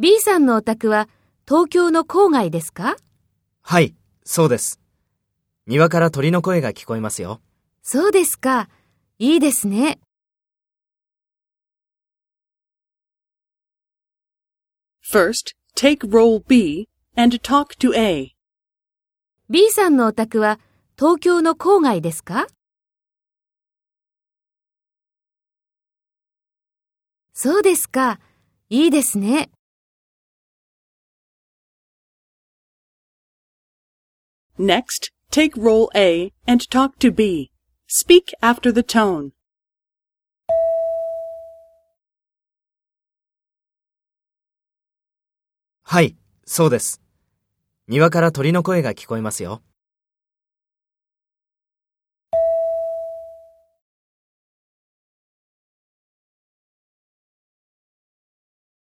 B さんのお宅は東京の郊外ですか？はい、そうです。庭から鳥の声が聞こえますよ。そうですか。いいですね。First, take role B and talk to A. B さんのお宅は東京の郊外ですか？そうですか。いいですね。Next, take role A and talk to B. Speak after the tone. はい、そうです。庭から鳥の声が聞こえますよ。